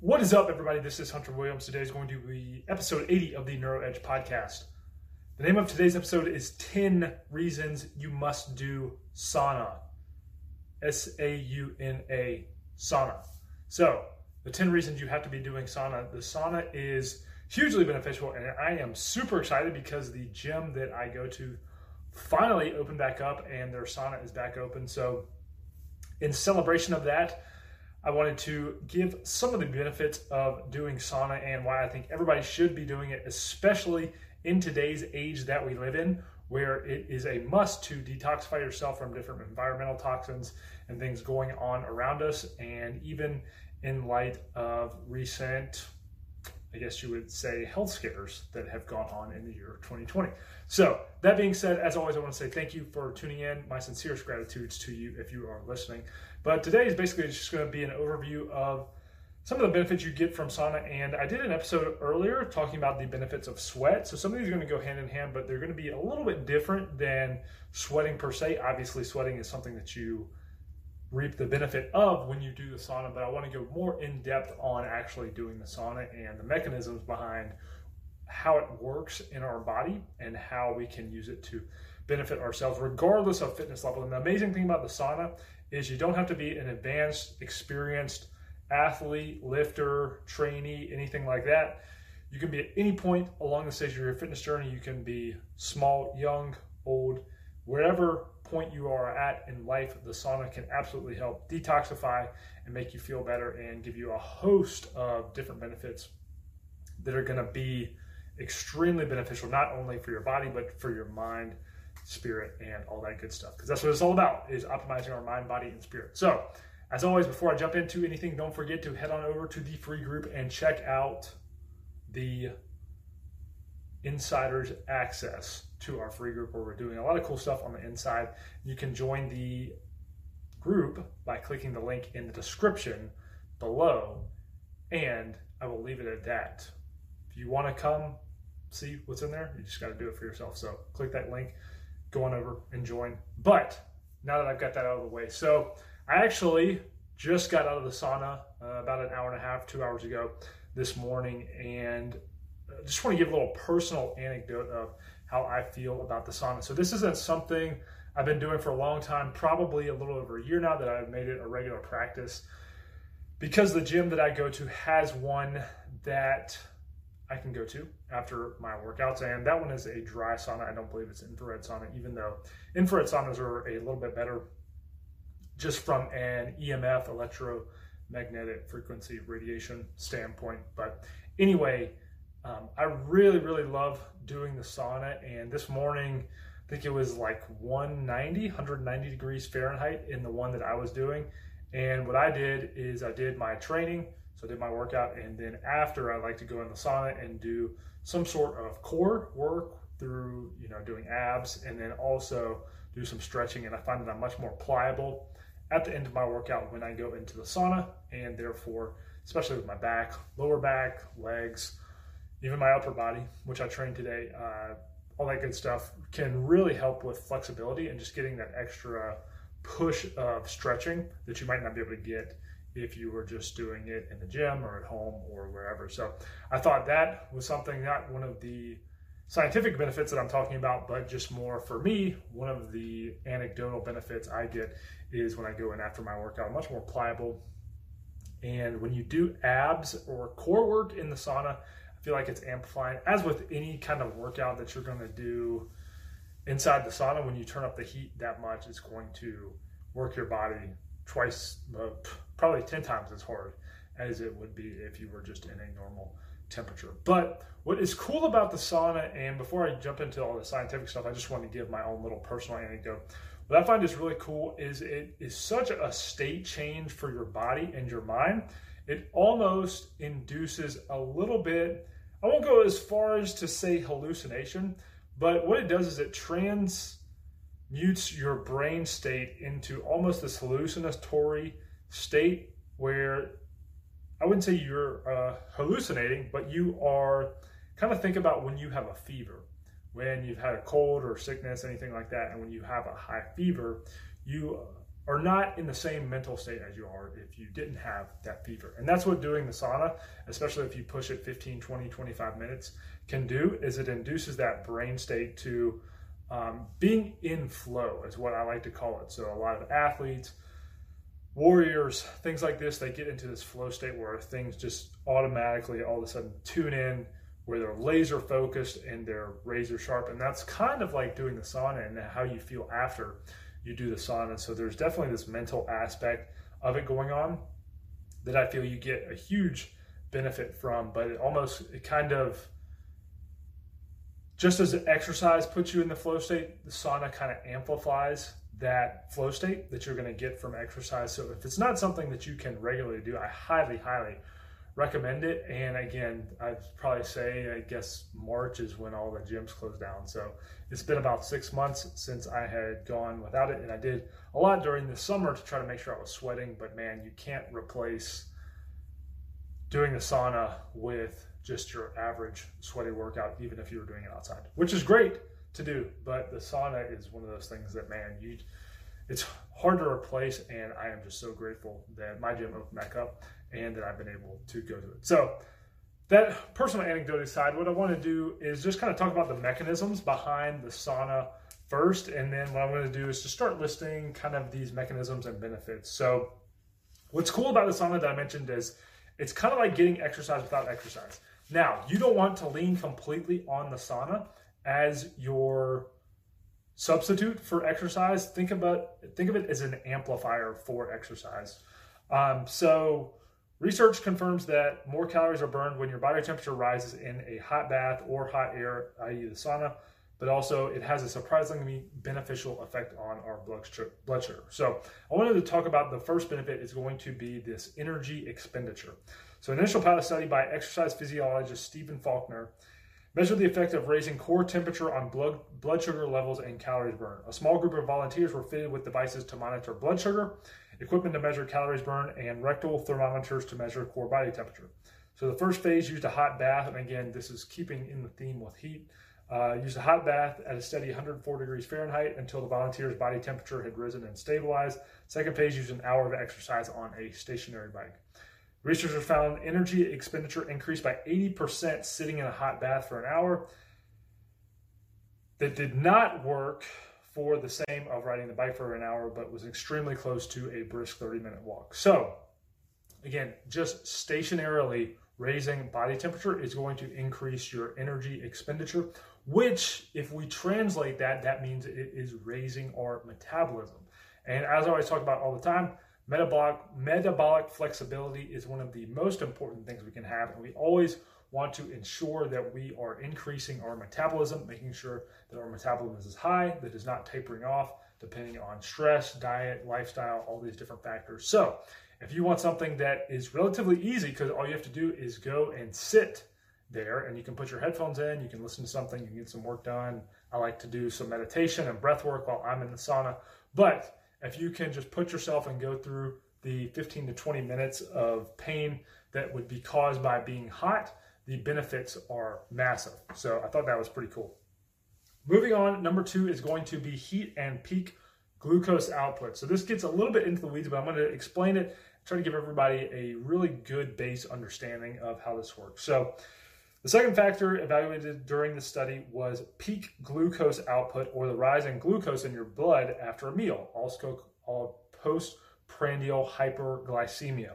What is up, everybody? This is Hunter Williams. Today is going to be episode 80 of the Neuro Edge podcast. The name of today's episode is 10 Reasons You Must Do Sauna. S A U N A, sauna. So, the 10 reasons you have to be doing sauna. The sauna is hugely beneficial, and I am super excited because the gym that I go to finally opened back up and their sauna is back open. So, in celebration of that, I wanted to give some of the benefits of doing sauna and why I think everybody should be doing it, especially in today's age that we live in, where it is a must to detoxify yourself from different environmental toxins and things going on around us. And even in light of recent, I guess you would say, health scares that have gone on in the year 2020. So, that being said, as always, I want to say thank you for tuning in. My sincerest gratitude to you if you are listening. But today is basically just going to be an overview of some of the benefits you get from sauna. And I did an episode earlier talking about the benefits of sweat. So some of these are going to go hand in hand, but they're going to be a little bit different than sweating per se. Obviously, sweating is something that you reap the benefit of when you do the sauna, but I want to go more in depth on actually doing the sauna and the mechanisms behind how it works in our body and how we can use it to benefit ourselves, regardless of fitness level. And the amazing thing about the sauna is you don't have to be an advanced, experienced athlete, lifter, trainee, anything like that. You can be at any point along the stage of your fitness journey. You can be small, young, old, wherever point you are at in life, the sauna can absolutely help detoxify and make you feel better and give you a host of different benefits that are going to be extremely beneficial, not only for your body, but for your mind, spirit, and all that good stuff. Because that's what it's all about is optimizing our mind, body, and spirit. So as always, before I jump into anything, don't forget to head on over to the free group and check out the insiders access to our free group where we're doing a lot of cool stuff on the inside. You can join the group by clicking the link in the description below, and I will leave it at that. If you want to come see what's in there, you just got to do it for yourself. So click that link, go on over and join. But now that I've got that out of the way, so I actually just got out of the sauna uh, about an hour and a half, two hours ago this morning, and uh, just want to give a little personal anecdote of how I feel about the sauna. So this isn't something I've been doing for a long time, probably a little over a year now that I've made it a regular practice. Because the gym that I go to has one that I can go to after my workouts, and that one is a dry sauna. I don't believe it's infrared sauna, even though infrared saunas are a little bit better just from an EMF, electromagnetic frequency radiation standpoint. But anyway, um, I really, really love doing the sauna. And this morning, I think it was like 190, 190 degrees Fahrenheit in the one that I was doing. And what I did is I did my training, so I did my workout, and then after I like to go in the sauna and do some sort of core work through, you know, doing abs, and then also do some stretching. And I find that I'm much more pliable at the end of my workout when I go into the sauna, and therefore, especially with my back, lower back, legs, even my upper body, which I trained today, uh, all that good stuff can really help with flexibility and just getting that extra push of stretching that you might not be able to get if you were just doing it in the gym or at home or wherever. So I thought that was something, not one of the scientific benefits that I'm talking about, but just more for me, one of the anecdotal benefits I get is when I go in after my workout, much more pliable. And when you do abs or core work in the sauna, feel like it's amplifying. As with any kind of workout that you're going to do inside the sauna, when you turn up the heat that much, it's going to work your body twice, uh, probably 10 times as hard as it would be if you were just in a normal temperature. But what is cool about the sauna, and before I jump into all the scientific stuff, I just want to give my own little personal anecdote. What I find is really cool is it is such a state change for your body and your mind. It almost induces a little bit, I won't go as far as to say hallucination, but what it does is it transmutes your brain state into almost this hallucinatory state where I wouldn't say you're uh, hallucinating, but you are kind of think about when you have a fever, when you've had a cold or sickness, anything like that, and when you have a high fever, you are not in the same mental state as you are if you didn't have that fever. And that's what doing the sauna, especially if you push it 15, 20, 25 minutes, can do is it induces that brain state to um, being in flow is what I like to call it. So a lot of athletes, warriors, things like this, they get into this flow state where things just automatically all of a sudden tune in, where they're laser focused and they're razor sharp. And that's kind of like doing the sauna and how you feel after you do the sauna. So there's definitely this mental aspect of it going on that I feel you get a huge benefit from, but it almost it kind of just as exercise puts you in the flow state, the sauna kind of amplifies that flow state that you're going to get from exercise. So if it's not something that you can regularly do, I highly, highly recommend it. And again, I'd probably say, I guess March is when all the gyms closed down. So it's been about six months since I had gone without it. And I did a lot during the summer to try to make sure I was sweating. But man, you can't replace doing the sauna with just your average sweaty workout, even if you were doing it outside, which is great to do. But the sauna is one of those things that, man, you it's hard to replace. And I am just so grateful that my gym opened back up and that I've been able to go to it. So, that personal anecdote aside, what I want to do is just kind of talk about the mechanisms behind the sauna first. And then what I'm going to do is to start listing kind of these mechanisms and benefits. So, what's cool about the sauna that I mentioned is it's kind of like getting exercise without exercise. Now, you don't want to lean completely on the sauna as your substitute for exercise. Think about think of it as an amplifier for exercise. Um, so, research confirms that more calories are burned when your body temperature rises in a hot bath or hot air, i.e., the sauna. But also, it has a surprisingly beneficial effect on our blood sugar. So, I wanted to talk about the first benefit is going to be this energy expenditure. So, an initial pilot study by exercise physiologist Stephen Faulkner measured the effect of raising core temperature on blood, blood sugar levels and calories burned. A small group of volunteers were fitted with devices to monitor blood sugar, equipment to measure calories burned, and rectal thermometers to measure core body temperature. So, the first phase used a hot bath, and again, this is keeping in the theme with heat. Uh, used a hot bath at a steady 104 degrees Fahrenheit until the volunteer's body temperature had risen and stabilized. Second phase used an hour of exercise on a stationary bike. Researchers found energy expenditure increased by 80% sitting in a hot bath for an hour. That did not work for the same of riding the bike for an hour, but was extremely close to a brisk 30 minute walk. So, again, just stationarily raising body temperature is going to increase your energy expenditure, which, if we translate that, that means it is raising our metabolism. And as I always talk about all the time, Metabolic, metabolic flexibility is one of the most important things we can have, and we always want to ensure that we are increasing our metabolism, making sure that our metabolism is high, that is not tapering off, depending on stress, diet, lifestyle, all these different factors. So, if you want something that is relatively easy, because all you have to do is go and sit there, and you can put your headphones in, you can listen to something, you can get some work done. I like to do some meditation and breath work while I'm in the sauna, but if you can just put yourself and go through the 15 to 20 minutes of pain that would be caused by being hot, the benefits are massive. So I thought that was pretty cool. Moving on, number two is going to be heat and peak glucose output. So this gets a little bit into the weeds, but I'm going to explain it, try to give everybody a really good base understanding of how this works. So the second factor evaluated during the study was peak glucose output or the rise in glucose in your blood after a meal, also called postprandial hyperglycemia.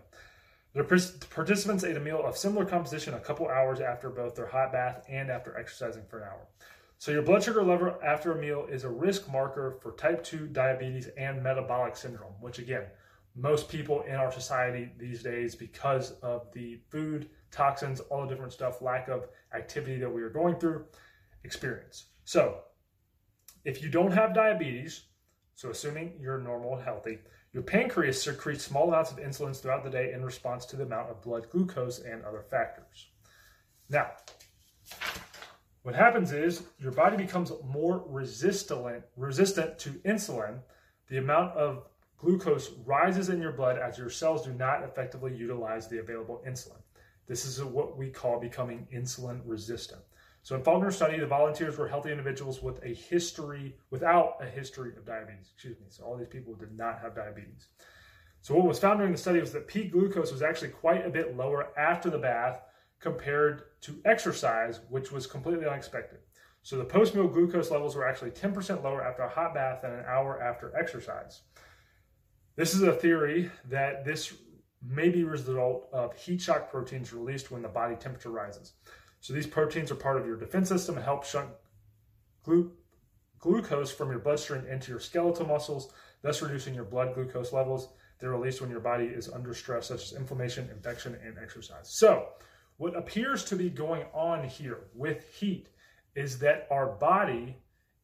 The participants ate a meal of similar composition a couple hours after both their hot bath and after exercising for an hour. So, your blood sugar level after a meal is a risk marker for type 2 diabetes and metabolic syndrome, which, again, most people in our society these days, because of the food toxins, all the different stuff, lack of activity that we are going through, experience. So, if you don't have diabetes, so assuming you're normal and healthy, your pancreas secretes small amounts of insulin throughout the day in response to the amount of blood glucose and other factors. Now, what happens is your body becomes more resistant resistant to insulin. The amount of glucose rises in your blood as your cells do not effectively utilize the available insulin. This is what we call becoming insulin resistant. So in Faulkner's study, the volunteers were healthy individuals with a history, without a history of diabetes. Excuse me. So all these people did not have diabetes. So what was found during the study was that peak glucose was actually quite a bit lower after the bath compared to exercise, which was completely unexpected. So the post-meal glucose levels were actually 10% lower after a hot bath than an hour after exercise. This is a theory that this may be a result of heat shock proteins released when the body temperature rises. So these proteins are part of your defense system and help shunt glu- glucose from your bloodstream into your skeletal muscles, thus reducing your blood glucose levels. They're released when your body is under stress, such as inflammation, infection, and exercise. So, what appears to be going on here with heat is that our body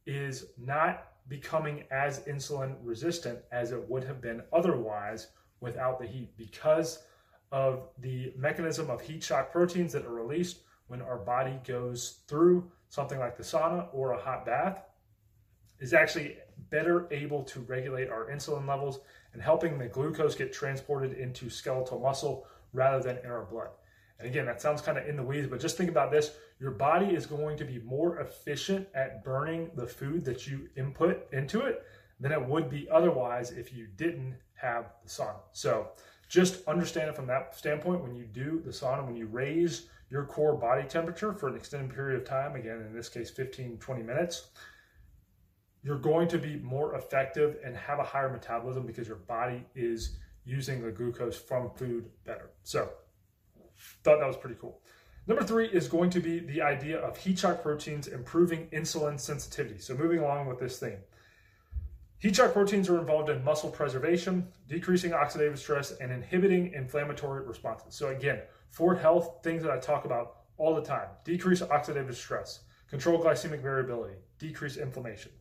is not becoming as insulin resistant as it would have been otherwise without the heat because of the mechanism of heat shock proteins that are released when our body goes through something like the sauna or a hot bath is actually better able to regulate our insulin levels and helping the glucose get transported into skeletal muscle rather than in our blood. And again, that sounds kind of in the weeds, but just think about this. Your body is going to be more efficient at burning the food that you input into it than it would be otherwise if you didn't have the sauna. So just understand it from that standpoint when you do the sauna, when you raise your core body temperature for an extended period of time, again, in this case, 15, 20 minutes, you're going to be more effective and have a higher metabolism because your body is using the glucose from food better. So Thought that was pretty cool. Number three is going to be the idea of heat shock proteins improving insulin sensitivity. So, moving along with this theme. Heat shock proteins are involved in muscle preservation, decreasing oxidative stress, and inhibiting inflammatory responses. So, again, for health, things that I talk about all the time decrease oxidative stress, control glycemic variability, decrease inflammation.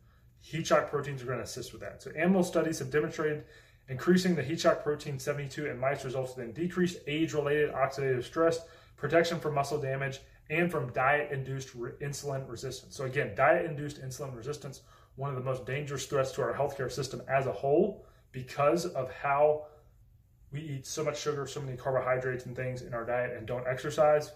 Heat shock proteins are going to assist with that. So, animal studies have demonstrated Increasing the heat shock protein 72 in mice resulted in decreased age related oxidative stress, protection from muscle damage, and from diet induced re- insulin resistance. So, again, diet induced insulin resistance, one of the most dangerous threats to our healthcare system as a whole because of how we eat so much sugar, so many carbohydrates and things in our diet and don't exercise.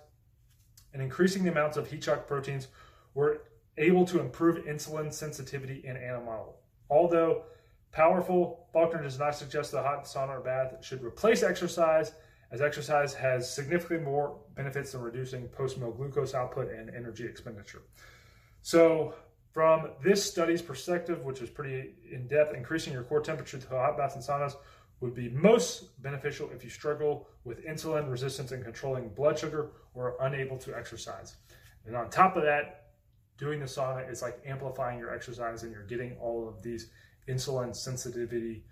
And increasing the amounts of heat shock proteins were able to improve insulin sensitivity in animal model. Although Powerful, Faulkner does not suggest the hot sauna or bath should replace exercise, as exercise has significantly more benefits than reducing post meal glucose output and energy expenditure. So, from this study's perspective, which is pretty in depth, increasing your core temperature to hot baths and saunas would be most beneficial if you struggle with insulin resistance and controlling blood sugar or are unable to exercise. And on top of that, doing the sauna is like amplifying your exercise and you're getting all of these insulin sensitivity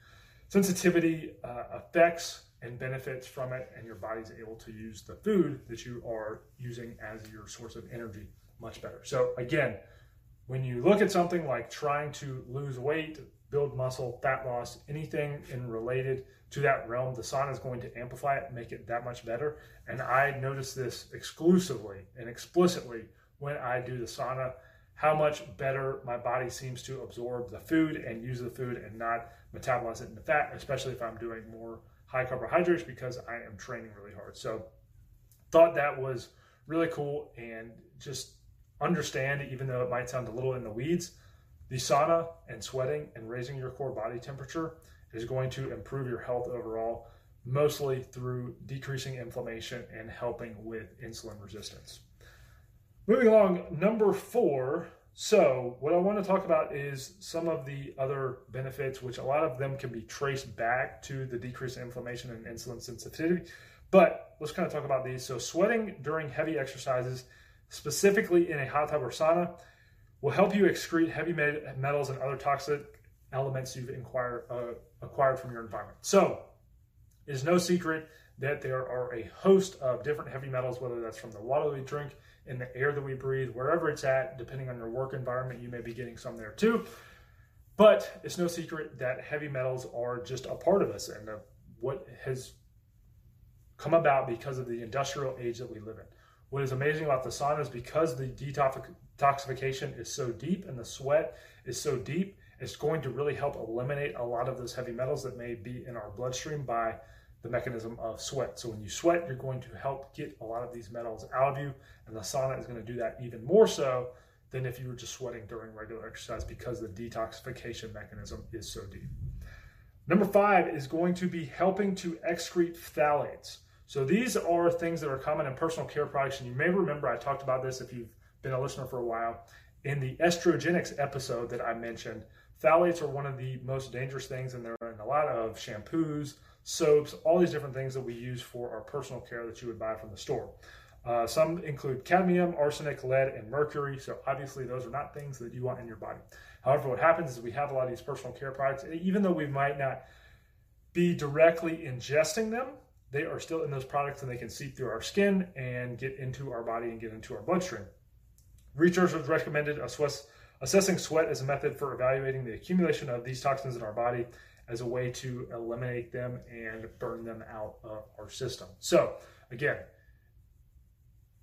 sensitivity uh, effects and benefits from it and your body's able to use the food that you are using as your source of energy much better so again when you look at something like trying to lose weight build muscle fat loss anything in related to that realm the sauna is going to amplify it make it that much better and i notice this exclusively and explicitly when i do the sauna how much better my body seems to absorb the food and use the food and not metabolize it into fat, especially if I'm doing more high carbohydrates because I am training really hard. So, thought that was really cool and just understand, even though it might sound a little in the weeds, the sauna and sweating and raising your core body temperature is going to improve your health overall, mostly through decreasing inflammation and helping with insulin resistance. Moving along, number four. So, what I want to talk about is some of the other benefits, which a lot of them can be traced back to the decrease in inflammation and insulin sensitivity. But let's kind of talk about these. So, sweating during heavy exercises, specifically in a hot tub or sauna, will help you excrete heavy metals and other toxic elements you've uh, acquired from your environment. So, it is no secret that there are a host of different heavy metals, whether that's from the water we drink, in the air that we breathe, wherever it's at, depending on your work environment, you may be getting some there too. But it's no secret that heavy metals are just a part of us and what has come about because of the industrial age that we live in. What is amazing about the sauna is because the detoxification is so deep and the sweat is so deep, it's going to really help eliminate a lot of those heavy metals that may be in our bloodstream by the mechanism of sweat. So when you sweat, you're going to help get a lot of these metals out of you, and the sauna is going to do that even more so than if you were just sweating during regular exercise because the detoxification mechanism is so deep. Number five is going to be helping to excrete phthalates. So these are things that are common in personal care products, and you may remember I talked about this if you've been a listener for a while. In the estrogenics episode that I mentioned, phthalates are one of the most dangerous things, and they're in a lot of shampoos, soaps, all these different things that we use for our personal care that you would buy from the store. Uh, some include cadmium, arsenic, lead, and mercury. So obviously, those are not things that you want in your body. However, what happens is we have a lot of these personal care products, even though we might not be directly ingesting them, they are still in those products and they can seep through our skin and get into our body and get into our bloodstream. Researchers recommended sweat, assessing sweat as a method for evaluating the accumulation of these toxins in our body as a way to eliminate them and burn them out of our system. So, again,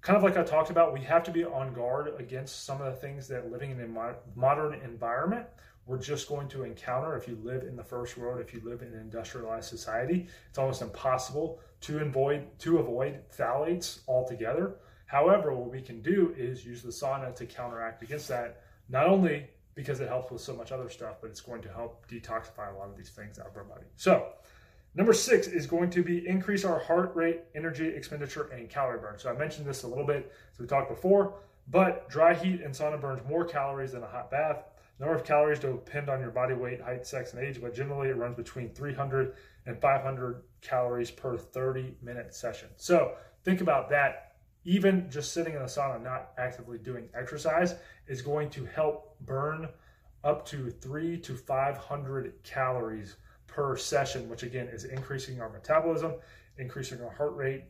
kind of like I talked about, we have to be on guard against some of the things that living in a modern environment we're just going to encounter if you live in the first world, if you live in an industrialized society. It's almost impossible to avoid to avoid phthalates altogether. However, what we can do is use the sauna to counteract against that, not only because it helps with so much other stuff, but it's going to help detoxify a lot of these things out of our body. So Number six is going to be increase our heart rate, energy expenditure, and calorie burn. So I mentioned this a little bit as we talked before, but dry heat and sauna burns more calories than a hot bath. number of calories depend on your body weight, height, sex, and age, but generally it runs between 300 and 500 calories per 30 minute session. So think about that. Even just sitting in a sauna, not actively doing exercise, is going to help burn up to three to 500 calories per session, which again is increasing our metabolism, increasing our heart rate,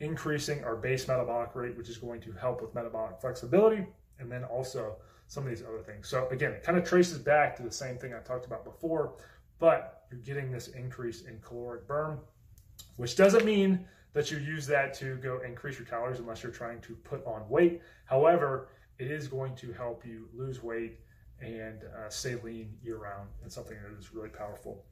increasing our base metabolic rate, which is going to help with metabolic flexibility, and then also some of these other things. So again, it kind of traces back to the same thing I talked about before, but you're getting this increase in caloric burn, which doesn't mean that you use that to go increase your calories unless you're trying to put on weight. However, it is going to help you lose weight and uh, stay lean year round and something that is really powerful.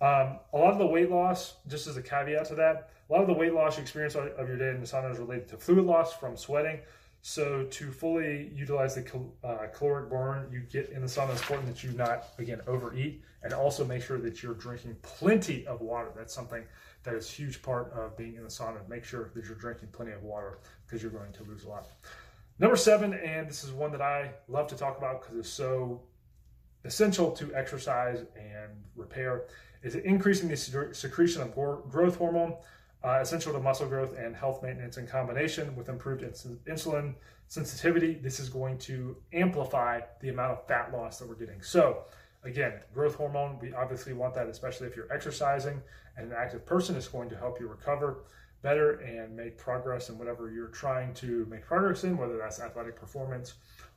Um, a lot of the weight loss, just as a caveat to that, a lot of the weight loss you experience of your day in the sauna is related to fluid loss from sweating. So to fully utilize the cal- uh, caloric burn you get in the sauna, it's important that you not again overeat, and also make sure that you're drinking plenty of water. That's something that is a huge part of being in the sauna. Make sure that you're drinking plenty of water because you're going to lose a lot. Number seven, and this is one that I love to talk about because it's so essential to exercise and repair is increasing the secretion of growth hormone, uh, essential to muscle growth and health maintenance in combination with improved insulin sensitivity. This is going to amplify the amount of fat loss that we're getting. So, again, growth hormone, we obviously want that, especially if you're exercising and an active person is going to help you recover better and make progress in whatever you're trying to make progress in, whether that's athletic performance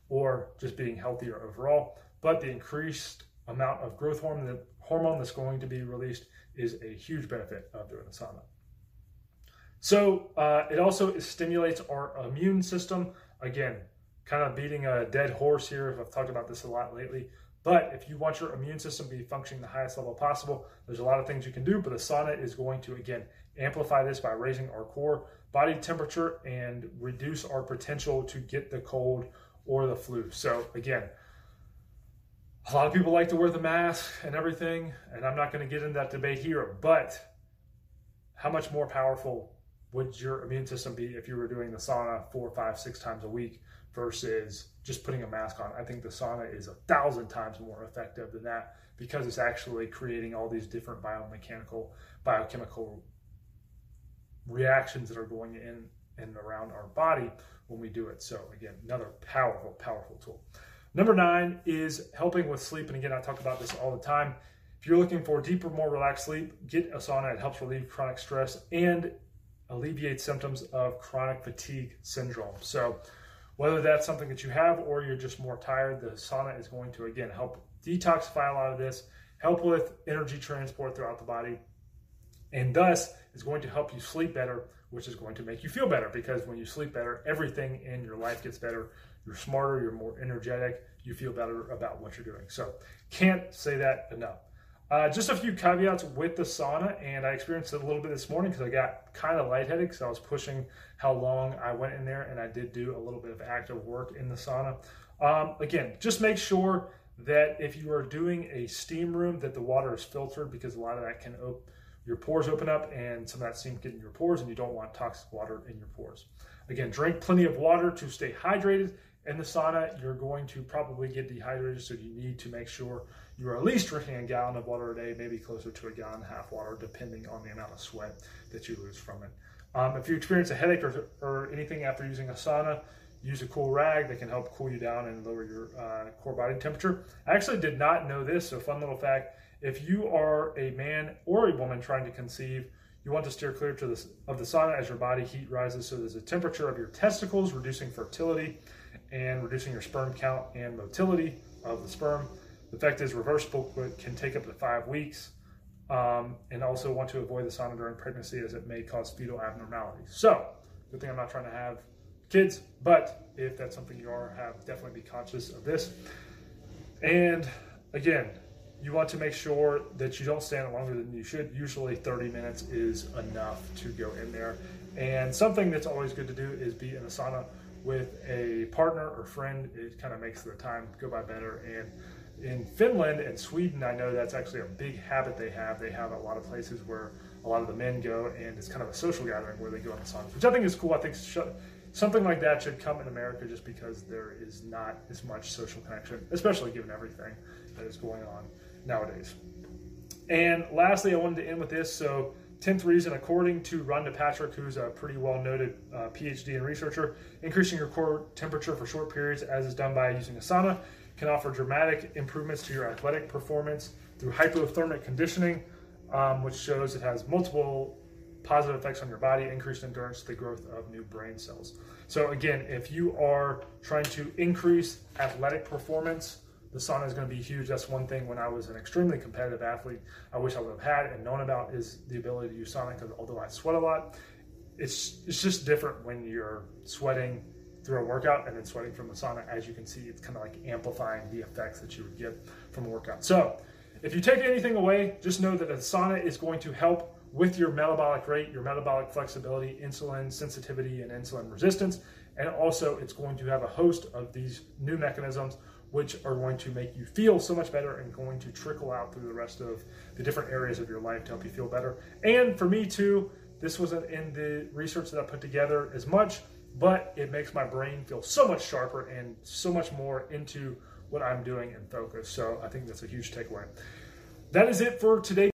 or just being healthier overall. But the increased amount of growth hormone, hormone that's going to be released is a huge benefit of doing the sauna. So uh, it also stimulates our immune system. Again, kind of beating a dead horse here. If I've talked about this a lot lately. But if you want your immune system to be functioning the highest level possible, there's a lot of things you can do. But the sauna is going to, again, amplify this by raising our core body temperature and reduce our potential to get the cold or the flu. So, again, a lot of people like to wear the mask and everything, and I'm not going to get into that debate here, but how much more powerful would your immune system be if you were doing the sauna four, five, six times a week versus just putting a mask on? I think the sauna is a thousand times more effective than that because it's actually creating all these different biomechanical, biochemical reactions that are going in and around our body when we do it. So, again, another powerful, powerful tool. Number nine is helping with sleep. And again, I talk about this all the time. If you're looking for deeper, more relaxed sleep, get a sauna. It helps relieve chronic stress and alleviate symptoms of chronic fatigue syndrome. So, whether that's something that you have or you're just more tired, the sauna is going to, again, help detoxify a lot of this, help with energy transport throughout the body, and thus is going to help you sleep better, which is going to make you feel better because when you sleep better, everything in your life gets better. You're smarter, you're more energetic, you feel better about what you're doing. So, can't say that enough. Uh, just a few caveats with the sauna, and I experienced it a little bit this morning because I got kind of lightheaded because I was pushing how long I went in there, and I did do a little bit of active work in the sauna. Um, again, just make sure that if you are doing a steam room, that the water is filtered because a lot of that can op- your pores open up and some of that steam get in your pores, and you don't want toxic water in your pores. Again, drink plenty of water to stay hydrated. In the sauna, you're going to probably get dehydrated, so you need to make sure you are at least drinking a gallon of water a day, maybe closer to a gallon and a half water, depending on the amount of sweat that you lose from it. Um, if you experience a headache or, or, anything after using a sauna, use a cool rag that can help cool you down and lower your uh, core body temperature. I actually did not know this, so fun little fact. If you are a man or a woman trying to conceive, you want to steer clear to of the sauna as your body heat rises. So there's a temperature of your testicles, reducing fertility and reducing your sperm count and motility of the sperm. The effect is reversible, but can take up to five weeks. Um, and also want to avoid the sauna during pregnancy as it may cause fetal abnormalities. So, good thing I'm not trying to have kids, but if that's something you are, have definitely be conscious of this. And again, you want to make sure that you don't stand longer than you should. Usually 30 minutes is enough to go in there. And something that's always good to do is be in a sauna with a partner or friend. It kind of makes the time go by better. And in Finland and Sweden, I know that's actually a big habit they have. They have a lot of places where a lot of the men go, and it's kind of a social gathering where they go on the saunas, which I think is cool. I think something like that should come in America just because there is not as much social connection, especially given everything that is going on nowadays. And lastly, I wanted to end with this. So, 10th reason, according to Rhonda Patrick, who's a pretty well noted uh, PhD and researcher, increasing your core temperature for short periods, as is done by using a sauna, can offer dramatic improvements to your athletic performance through hyperthermic conditioning, um, which shows it has multiple positive effects on your body, increased endurance, the growth of new brain cells. So, again, if you are trying to increase athletic performance, the sauna is going to be huge. That's one thing when I was an extremely competitive athlete, I wish I would have had and known about is the ability to use sauna because although I sweat a lot, it's it's just different when you're sweating through a workout and then sweating from the sauna. As you can see, it's kind of like amplifying the effects that you would get from a workout. So if you take anything away, just know that a sauna is going to help with your metabolic rate, your metabolic flexibility, insulin sensitivity, and insulin resistance. And also, it's going to have a host of these new mechanisms which are going to make you feel so much better and going to trickle out through the rest of the different areas of your life to help you feel better. And for me too, this wasn't in the research that I put together as much, but it makes my brain feel so much sharper and so much more into what I'm doing and focus. So I think that's a huge takeaway. That is it for today.